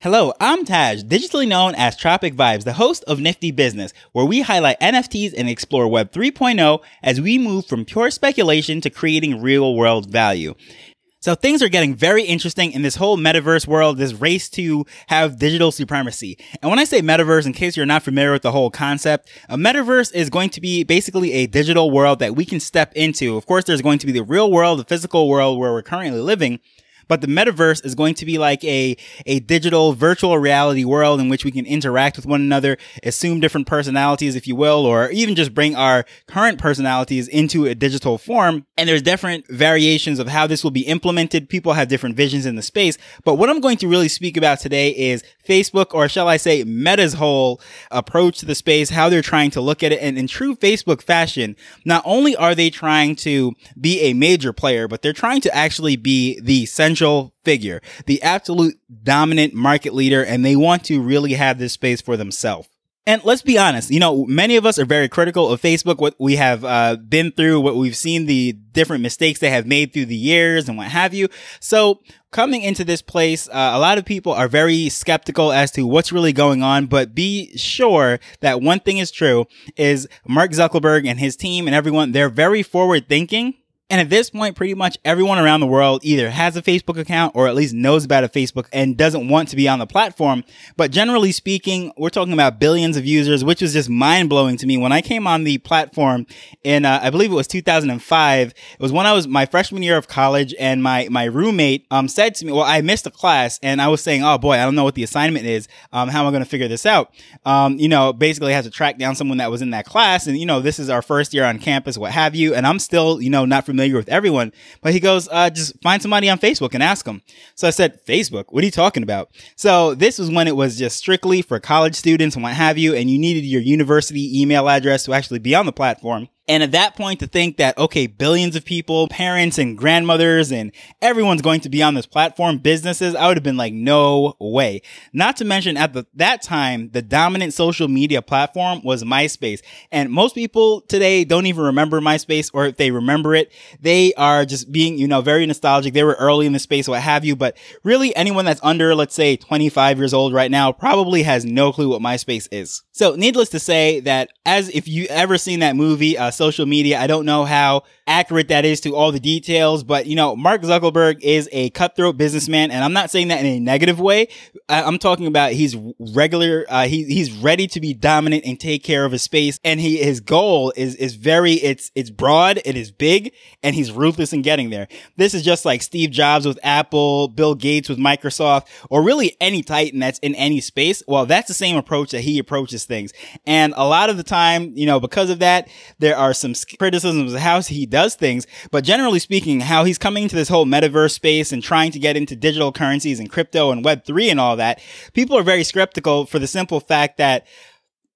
Hello, I'm Taj, digitally known as Tropic Vibes, the host of Nifty Business, where we highlight NFTs and explore Web 3.0 as we move from pure speculation to creating real world value. So things are getting very interesting in this whole metaverse world, this race to have digital supremacy. And when I say metaverse, in case you're not familiar with the whole concept, a metaverse is going to be basically a digital world that we can step into. Of course, there's going to be the real world, the physical world where we're currently living, but the metaverse is going to be like a, a digital virtual reality world in which we can interact with one another, assume different personalities, if you will, or even just bring our current personalities into a digital form. And there's different variations of how this will be implemented. People have different visions in the space. But what I'm going to really speak about today is Facebook, or shall I say Meta's whole approach to the space, how they're trying to look at it. And in true Facebook fashion, not only are they trying to be a major player, but they're trying to actually be the central figure, the absolute dominant market leader, and they want to really have this space for themselves. And let's be honest, you know, many of us are very critical of Facebook, what we have uh, been through, what we've seen, the different mistakes they have made through the years and what have you. So coming into this place, uh, a lot of people are very skeptical as to what's really going on, but be sure that one thing is true is Mark Zuckerberg and his team and everyone, they're very forward thinking and at this point, pretty much everyone around the world either has a Facebook account or at least knows about a Facebook and doesn't want to be on the platform. But generally speaking, we're talking about billions of users, which was just mind blowing to me. When I came on the platform in, uh, I believe it was 2005, it was when I was my freshman year of college and my, my roommate, um, said to me, well, I missed a class and I was saying, oh boy, I don't know what the assignment is. Um, how am I going to figure this out? Um, you know, basically have to track down someone that was in that class and, you know, this is our first year on campus, what have you. And I'm still, you know, not familiar familiar with everyone. But he goes, uh, just find somebody on Facebook and ask them. So I said, Facebook, what are you talking about? So this was when it was just strictly for college students and what have you, and you needed your university email address to actually be on the platform. And at that point, to think that, okay, billions of people, parents and grandmothers and everyone's going to be on this platform, businesses, I would have been like, no way. Not to mention at the, that time, the dominant social media platform was MySpace. And most people today don't even remember MySpace, or if they remember it, they are just being, you know, very nostalgic. They were early in the space, what have you. But really, anyone that's under, let's say, 25 years old right now probably has no clue what MySpace is. So needless to say that as if you ever seen that movie, uh, social media. I don't know how accurate that is to all the details, but you know, Mark Zuckerberg is a cutthroat businessman, and I'm not saying that in a negative way. I'm talking about he's regular, uh, he, he's ready to be dominant and take care of his space, and he his goal is is very it's it's broad, it is big, and he's ruthless in getting there. This is just like Steve Jobs with Apple, Bill Gates with Microsoft, or really any titan that's in any space. Well, that's the same approach that he approaches things, and a lot of the time, you know, because of that, there are some criticisms of how he does things, but generally speaking, how he's coming into this whole metaverse space and trying to get into digital currencies and crypto and web3 and all that, people are very skeptical for the simple fact that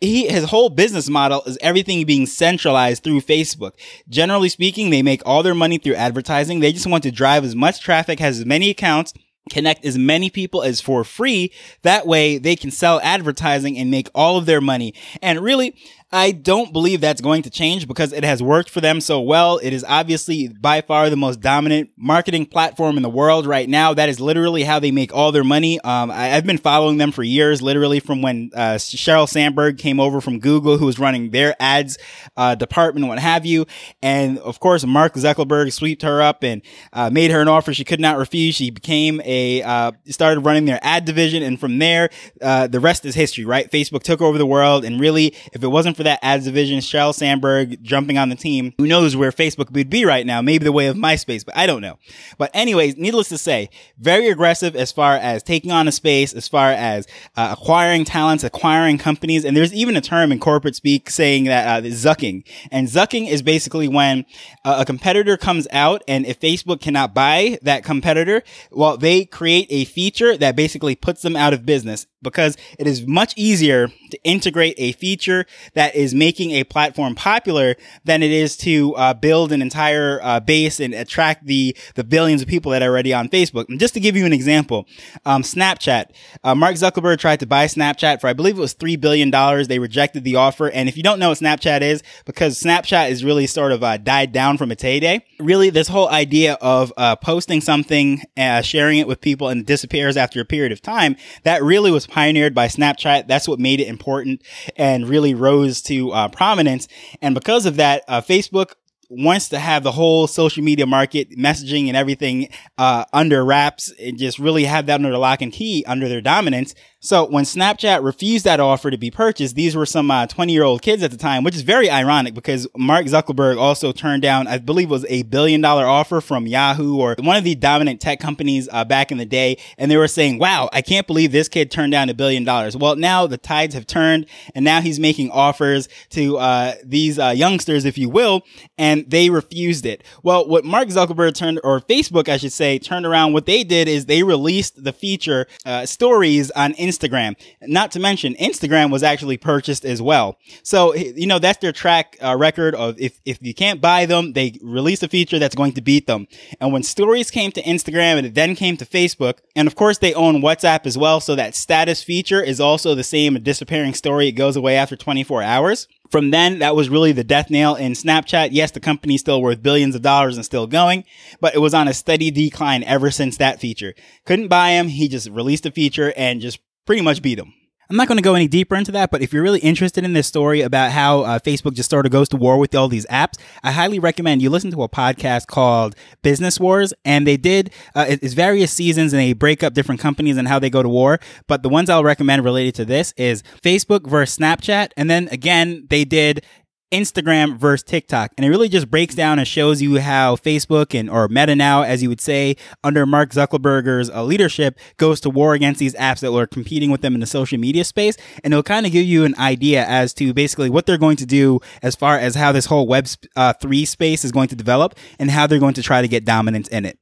he his whole business model is everything being centralized through Facebook. Generally speaking, they make all their money through advertising. They just want to drive as much traffic, has as many accounts, connect as many people as for free. That way they can sell advertising and make all of their money. And really, I don't believe that's going to change because it has worked for them so well. It is obviously by far the most dominant marketing platform in the world right now. That is literally how they make all their money. Um, I, have been following them for years, literally from when uh, Sheryl Sandberg came over from Google, who was running their ads uh, department, what have you. And of course, Mark Zuckerberg swept her up and uh, made her an offer she could not refuse. She became a uh, started running their ad division, and from there, uh, the rest is history. Right? Facebook took over the world, and really, if it wasn't for that ads division, Sheryl Sandberg jumping on the team. Who knows where Facebook would be right now? Maybe the way of MySpace, but I don't know. But anyways, needless to say, very aggressive as far as taking on a space, as far as uh, acquiring talents, acquiring companies. And there's even a term in corporate speak saying that uh, zucking. And zucking is basically when uh, a competitor comes out and if Facebook cannot buy that competitor, well, they create a feature that basically puts them out of business because it is much easier to integrate a feature that is making a platform popular than it is to uh, build an entire uh, base and attract the the billions of people that are already on Facebook. And just to give you an example, um, Snapchat. Uh, Mark Zuckerberg tried to buy Snapchat for I believe it was three billion dollars. They rejected the offer. And if you don't know what Snapchat is, because Snapchat is really sort of uh, died down from its heyday. Really, this whole idea of uh, posting something, uh, sharing it with people, and it disappears after a period of time, that really was pioneered by Snapchat. That's what made it important and really rose to uh, prominence. And because of that, uh, Facebook wants to have the whole social media market messaging and everything uh, under wraps and just really have that under lock and key under their dominance. So when Snapchat refused that offer to be purchased, these were some 20 uh, year old kids at the time, which is very ironic because Mark Zuckerberg also turned down, I believe was a billion dollar offer from Yahoo or one of the dominant tech companies uh, back in the day. And they were saying, wow, I can't believe this kid turned down a billion dollars. Well, now the tides have turned and now he's making offers to uh, these uh, youngsters, if you will, and they refused it. Well, what Mark Zuckerberg turned, or Facebook, I should say, turned around, what they did is they released the feature uh, stories on Instagram. Not to mention, Instagram was actually purchased as well. So, you know, that's their track uh, record of if, if you can't buy them, they release a feature that's going to beat them. And when stories came to Instagram and it then came to Facebook, and of course they own WhatsApp as well. So that status feature is also the same, a disappearing story. It goes away after 24 hours. From then, that was really the death nail in Snapchat. Yes, the company's still worth billions of dollars and still going, but it was on a steady decline ever since that feature. Couldn't buy him. He just released a feature and just pretty much beat them. I'm not going to go any deeper into that, but if you're really interested in this story about how uh, Facebook just sort of goes to war with all these apps, I highly recommend you listen to a podcast called Business Wars. And they did, uh, it's various seasons and they break up different companies and how they go to war. But the ones I'll recommend related to this is Facebook versus Snapchat. And then again, they did Instagram versus TikTok. And it really just breaks down and shows you how Facebook and or Meta now, as you would say, under Mark Zuckerberg's uh, leadership, goes to war against these apps that were competing with them in the social media space. And it'll kind of give you an idea as to basically what they're going to do as far as how this whole Web uh, 3 space is going to develop and how they're going to try to get dominance in it.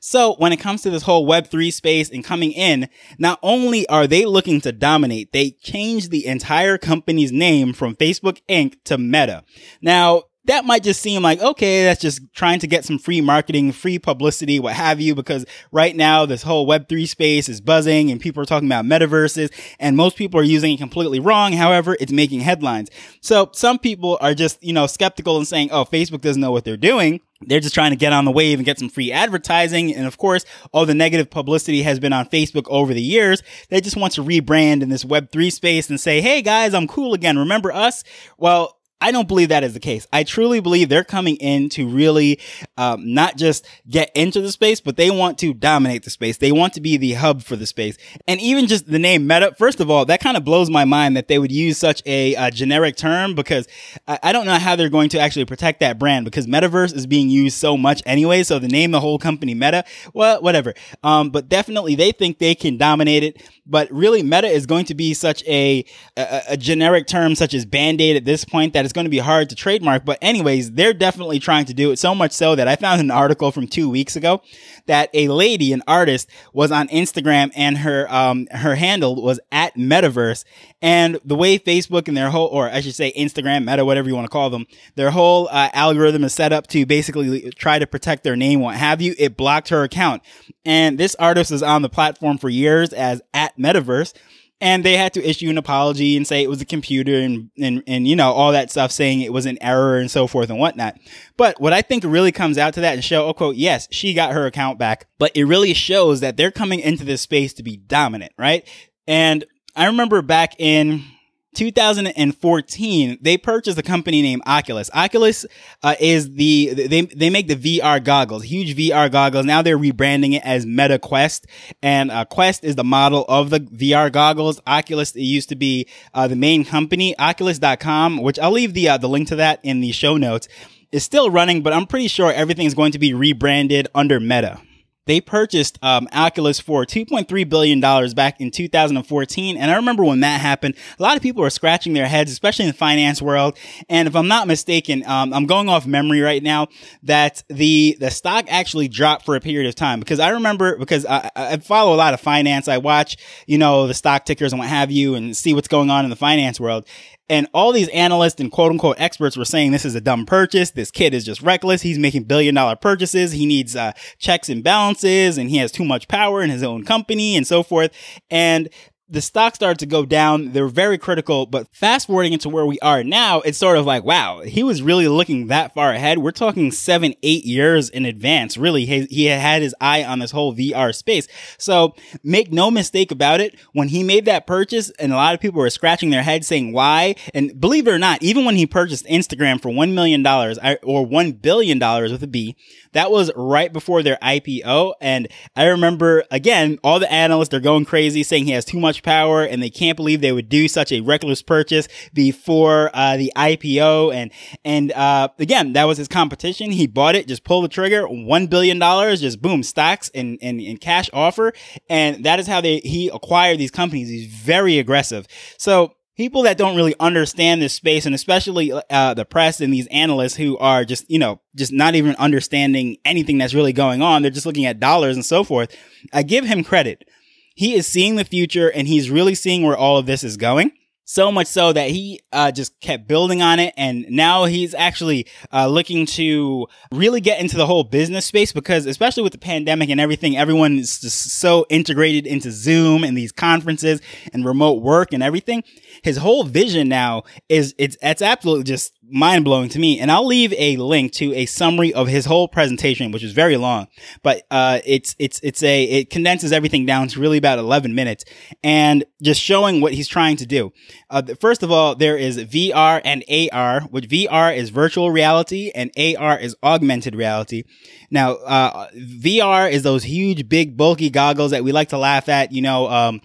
So when it comes to this whole Web3 space and coming in, not only are they looking to dominate, they changed the entire company's name from Facebook Inc. to Meta. Now, that might just seem like, okay, that's just trying to get some free marketing, free publicity, what have you, because right now this whole Web3 space is buzzing and people are talking about metaverses and most people are using it completely wrong. However, it's making headlines. So some people are just, you know, skeptical and saying, oh, Facebook doesn't know what they're doing. They're just trying to get on the wave and get some free advertising. And of course, all the negative publicity has been on Facebook over the years. They just want to rebrand in this Web3 space and say, Hey guys, I'm cool again. Remember us? Well, I don't believe that is the case. I truly believe they're coming in to really um, not just get into the space, but they want to dominate the space. They want to be the hub for the space. And even just the name Meta, first of all, that kind of blows my mind that they would use such a, generic term because I, I, don't know how they're going to actually protect that brand because Metaverse is being used so much anyway. So the name the whole company Meta, well, whatever. Um, but definitely they think they can dominate it. But really, Meta is going to be such a, a, a generic term such as Band-Aid at this point that it's going to be hard to trademark. But anyways, they're definitely trying to do it so much so that I found an article from two weeks ago that a lady, an artist, was on Instagram and her um her handle was at Metaverse. And the way Facebook and their whole, or I should say Instagram, Meta, whatever you want to call them, their whole uh, algorithm is set up to basically try to protect their name, what have you. It blocked her account. And this artist is on the platform for years as at Metaverse and they had to issue an apology and say it was a computer and, and, and, you know, all that stuff saying it was an error and so forth and whatnot. But what I think really comes out to that and show, oh, quote, yes, she got her account back, but it really shows that they're coming into this space to be dominant, right? And I remember back in, 2014, they purchased a company named Oculus. Oculus uh, is the they they make the VR goggles, huge VR goggles. Now they're rebranding it as Meta Quest, and uh, Quest is the model of the VR goggles. Oculus it used to be uh, the main company. Oculus.com, which I'll leave the uh, the link to that in the show notes, is still running, but I'm pretty sure everything is going to be rebranded under Meta they purchased um, Oculus for $2.3 billion back in 2014. And I remember when that happened, a lot of people were scratching their heads, especially in the finance world. And if I'm not mistaken, um, I'm going off memory right now that the, the stock actually dropped for a period of time because I remember because I, I follow a lot of finance. I watch, you know, the stock tickers and what have you and see what's going on in the finance world. And all these analysts and quote unquote experts were saying this is a dumb purchase. This kid is just reckless. He's making billion dollar purchases. He needs uh, checks and balances and he has too much power in his own company and so forth. And the stock started to go down. They were very critical, but fast forwarding into where we are now, it's sort of like, wow, he was really looking that far ahead. We're talking seven, eight years in advance. Really, he, he had his eye on this whole VR space. So make no mistake about it. When he made that purchase and a lot of people were scratching their heads saying why, and believe it or not, even when he purchased Instagram for $1 million or $1 billion with a B, that was right before their IPO. And I remember again, all the analysts are going crazy saying he has too much power and they can't believe they would do such a reckless purchase before uh, the IPO. And, and, uh, again, that was his competition. He bought it, just pulled the trigger, $1 billion, just boom, stocks and, and, and cash offer. And that is how they, he acquired these companies. He's very aggressive. So, people that don't really understand this space and especially uh, the press and these analysts who are just you know just not even understanding anything that's really going on they're just looking at dollars and so forth i give him credit. He is seeing the future and he's really seeing where all of this is going so much so that he uh, just kept building on it. And now he's actually uh, looking to really get into the whole business space because especially with the pandemic and everything everyone is just so integrated into zoom and these conferences and remote work and everything. His whole vision now is it's it's absolutely just mind blowing to me. And I'll leave a link to a summary of his whole presentation, which is very long, but uh, it's it's it's a it condenses everything down to really about eleven minutes, and just showing what he's trying to do. Uh, first of all, there is VR and AR, which VR is virtual reality and AR is augmented reality. Now, uh, VR is those huge, big, bulky goggles that we like to laugh at. You know. Um,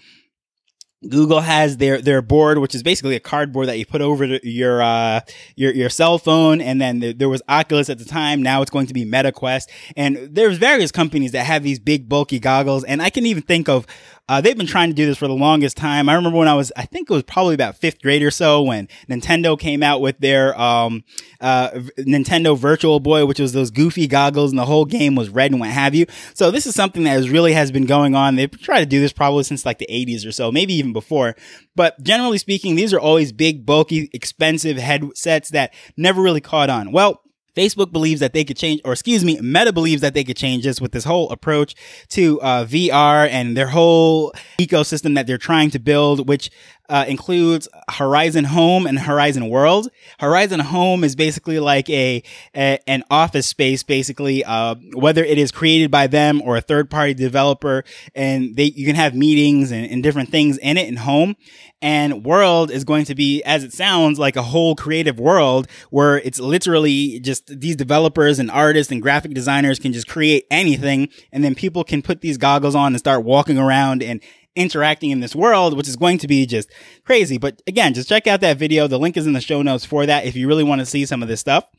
Google has their their board, which is basically a cardboard that you put over your uh, your your cell phone, and then there, there was Oculus at the time. Now it's going to be MetaQuest, and there's various companies that have these big bulky goggles, and I can even think of uh, they've been trying to do this for the longest time. I remember when I was, I think it was probably about fifth grade or so when Nintendo came out with their um, uh, Nintendo Virtual Boy, which was those goofy goggles, and the whole game was red and what have you. So this is something that really has been going on. They've tried to do this probably since like the 80s or so, maybe even before. But generally speaking, these are always big, bulky, expensive headsets that never really caught on. Well, Facebook believes that they could change, or excuse me, Meta believes that they could change this with this whole approach to uh, VR and their whole ecosystem that they're trying to build, which uh, includes Horizon Home and Horizon World. Horizon Home is basically like a, a an office space, basically, uh, whether it is created by them or a third party developer, and they you can have meetings and, and different things in it in home. And World is going to be, as it sounds, like a whole creative world where it's literally just these developers and artists and graphic designers can just create anything, and then people can put these goggles on and start walking around and interacting in this world, which is going to be just crazy. But again, just check out that video. The link is in the show notes for that if you really want to see some of this stuff.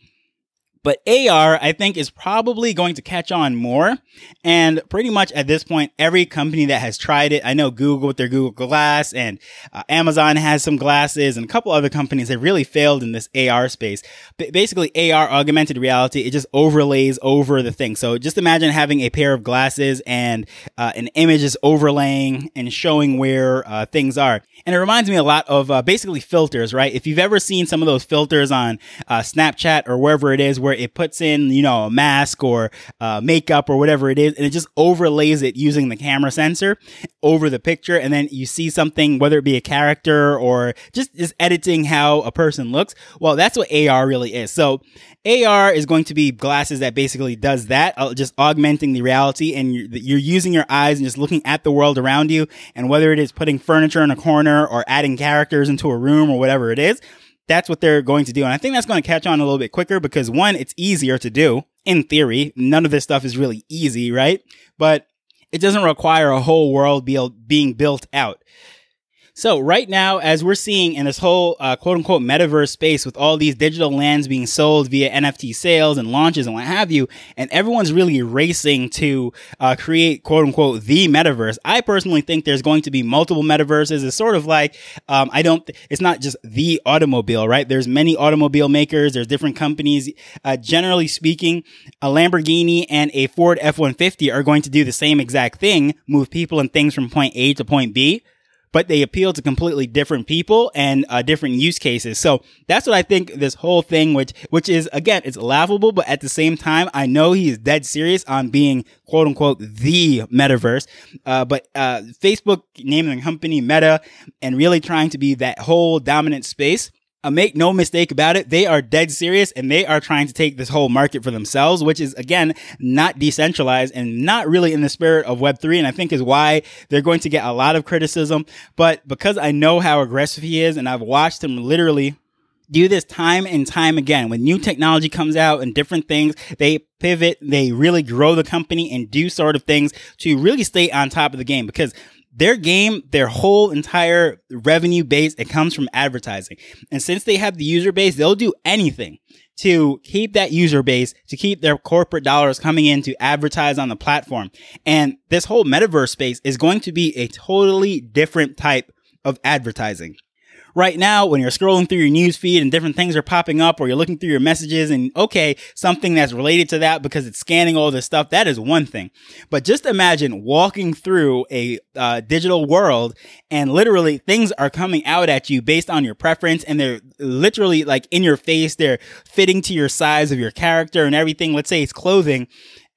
But AR, I think, is probably going to catch on more. And pretty much at this point, every company that has tried it, I know Google with their Google Glass and uh, Amazon has some glasses and a couple other companies have really failed in this AR space. But basically, AR, augmented reality, it just overlays over the thing. So just imagine having a pair of glasses and uh, an image is overlaying and showing where uh, things are. And it reminds me a lot of uh, basically filters, right? If you've ever seen some of those filters on uh, Snapchat or wherever it is where it puts in, you know, a mask or uh, makeup or whatever it is, and it just overlays it using the camera sensor over the picture. And then you see something, whether it be a character or just, just editing how a person looks. Well, that's what AR really is. So AR is going to be glasses that basically does that, uh, just augmenting the reality and you're, you're, using your eyes and just looking at the world around you. And whether it is putting furniture in a corner or adding characters into a room or whatever it is, that's what they're going to do. And I think that's going to catch on a little bit quicker because one, it's easier to do in theory. None of this stuff is really easy, right? But it doesn't require a whole world be, being built out. So right now, as we're seeing in this whole uh, quote unquote metaverse space with all these digital lands being sold via NFT sales and launches and what have you, and everyone's really racing to uh, create quote unquote the metaverse. I personally think there's going to be multiple metaverses. It's sort of like um, I don't. It's not just the automobile, right? There's many automobile makers. There's different companies. Uh, generally speaking, a Lamborghini and a Ford F-150 are going to do the same exact thing, move people and things from point A to point B but they appeal to completely different people and uh, different use cases. So that's what I think this whole thing, which, which is again, it's laughable, but at the same time, I know he is dead serious on being quote unquote the metaverse. Uh, but, uh, Facebook naming the company Meta and really trying to be that whole dominant space uh, make no mistake about it, they are dead serious and they are trying to take this whole market for themselves, which is again not decentralized and not really in the spirit of Web3. And I think is why they're going to get a lot of criticism. But because I know how aggressive he is and I've watched him literally do this time and time again. When new technology comes out and different things, they pivot, they really grow the company and do sort of things to really stay on top of the game because their game, their whole entire revenue base, it comes from advertising. And since they have the user base, they'll do anything to keep that user base, to keep their corporate dollars coming in to advertise on the platform. And this whole metaverse space is going to be a totally different type of advertising right now when you're scrolling through your news feed and different things are popping up or you're looking through your messages and okay, something that's related to that because it's scanning all this stuff, that is one thing. But just imagine walking through a uh, digital world and literally things are coming out at you based on your preference and they're literally like in your face. They're fitting to your size of your character and everything. Let's say it's clothing.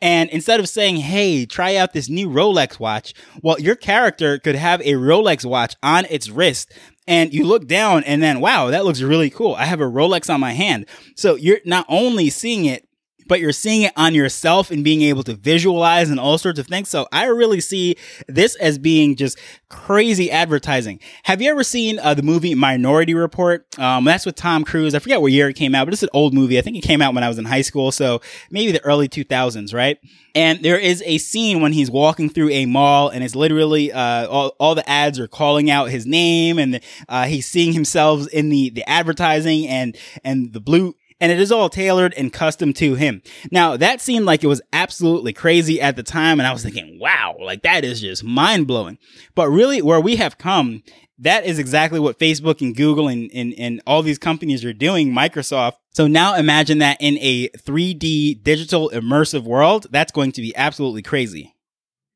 And instead of saying, Hey, try out this new Rolex watch, well, your character could have a Rolex watch on its wrist and you look down and then, wow, that looks really cool. I have a Rolex on my hand. So you're not only seeing it but you're seeing it on yourself and being able to visualize and all sorts of things. So I really see this as being just crazy advertising. Have you ever seen uh, the movie Minority Report? Um, that's with Tom Cruise. I forget what year it came out, but it's an old movie. I think it came out when I was in high school. So maybe the early 2000s, right? And there is a scene when he's walking through a mall and it's literally, uh, all, all the ads are calling out his name and, uh, he's seeing himself in the, the advertising and, and the blue, and it is all tailored and custom to him. Now, that seemed like it was absolutely crazy at the time, and I was thinking, wow, like that is just mind blowing. But really, where we have come, that is exactly what Facebook and Google and, and, and all these companies are doing, Microsoft. So now imagine that in a 3D digital immersive world, that's going to be absolutely crazy.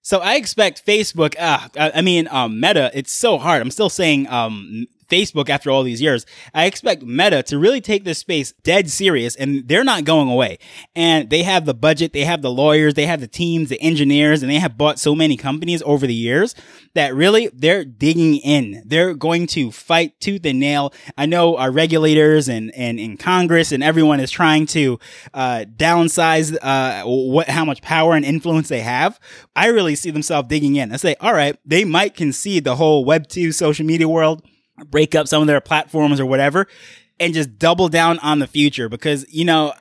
So I expect Facebook, uh, I mean, um, Meta, it's so hard. I'm still saying, um, Facebook after all these years. I expect Meta to really take this space dead serious and they're not going away. And they have the budget, they have the lawyers, they have the teams, the engineers, and they have bought so many companies over the years that really they're digging in. They're going to fight tooth and nail. I know our regulators and, and in Congress and everyone is trying to, uh, downsize, uh, what, how much power and influence they have. I really see themselves digging in. I say, all right, they might concede the whole web two social media world break up some of their platforms or whatever and just double down on the future because, you know,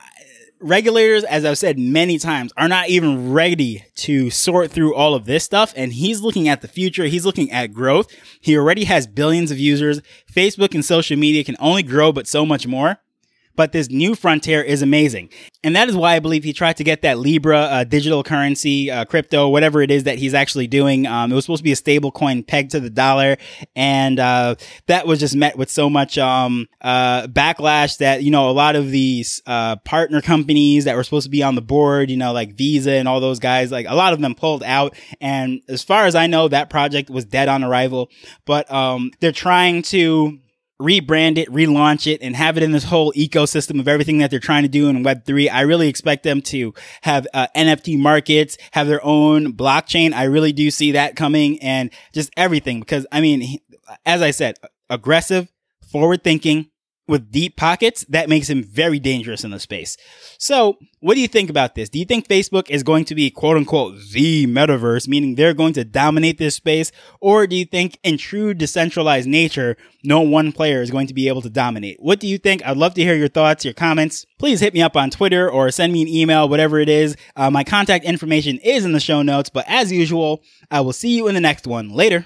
regulators, as I've said many times, are not even ready to sort through all of this stuff. And he's looking at the future. He's looking at growth. He already has billions of users. Facebook and social media can only grow, but so much more but this new frontier is amazing. And that is why I believe he tried to get that Libra uh, digital currency, uh, crypto, whatever it is that he's actually doing. Um, it was supposed to be a stable coin pegged to the dollar. And, uh, that was just met with so much, um, uh, backlash that, you know, a lot of these, uh, partner companies that were supposed to be on the board, you know, like Visa and all those guys, like a lot of them pulled out. And as far as I know, that project was dead on arrival, but, um, they're trying to, rebrand it, relaunch it, and have it in this whole ecosystem of everything that they're trying to do in Web3. I really expect them to have uh, NFT markets, have their own blockchain. I really do see that coming and just everything because, I mean, as I said, aggressive, forward thinking, with deep pockets, that makes him very dangerous in the space. So, what do you think about this? Do you think Facebook is going to be quote unquote the metaverse, meaning they're going to dominate this space? Or do you think in true decentralized nature, no one player is going to be able to dominate? What do you think? I'd love to hear your thoughts, your comments. Please hit me up on Twitter or send me an email, whatever it is. Uh, my contact information is in the show notes, but as usual, I will see you in the next one. Later.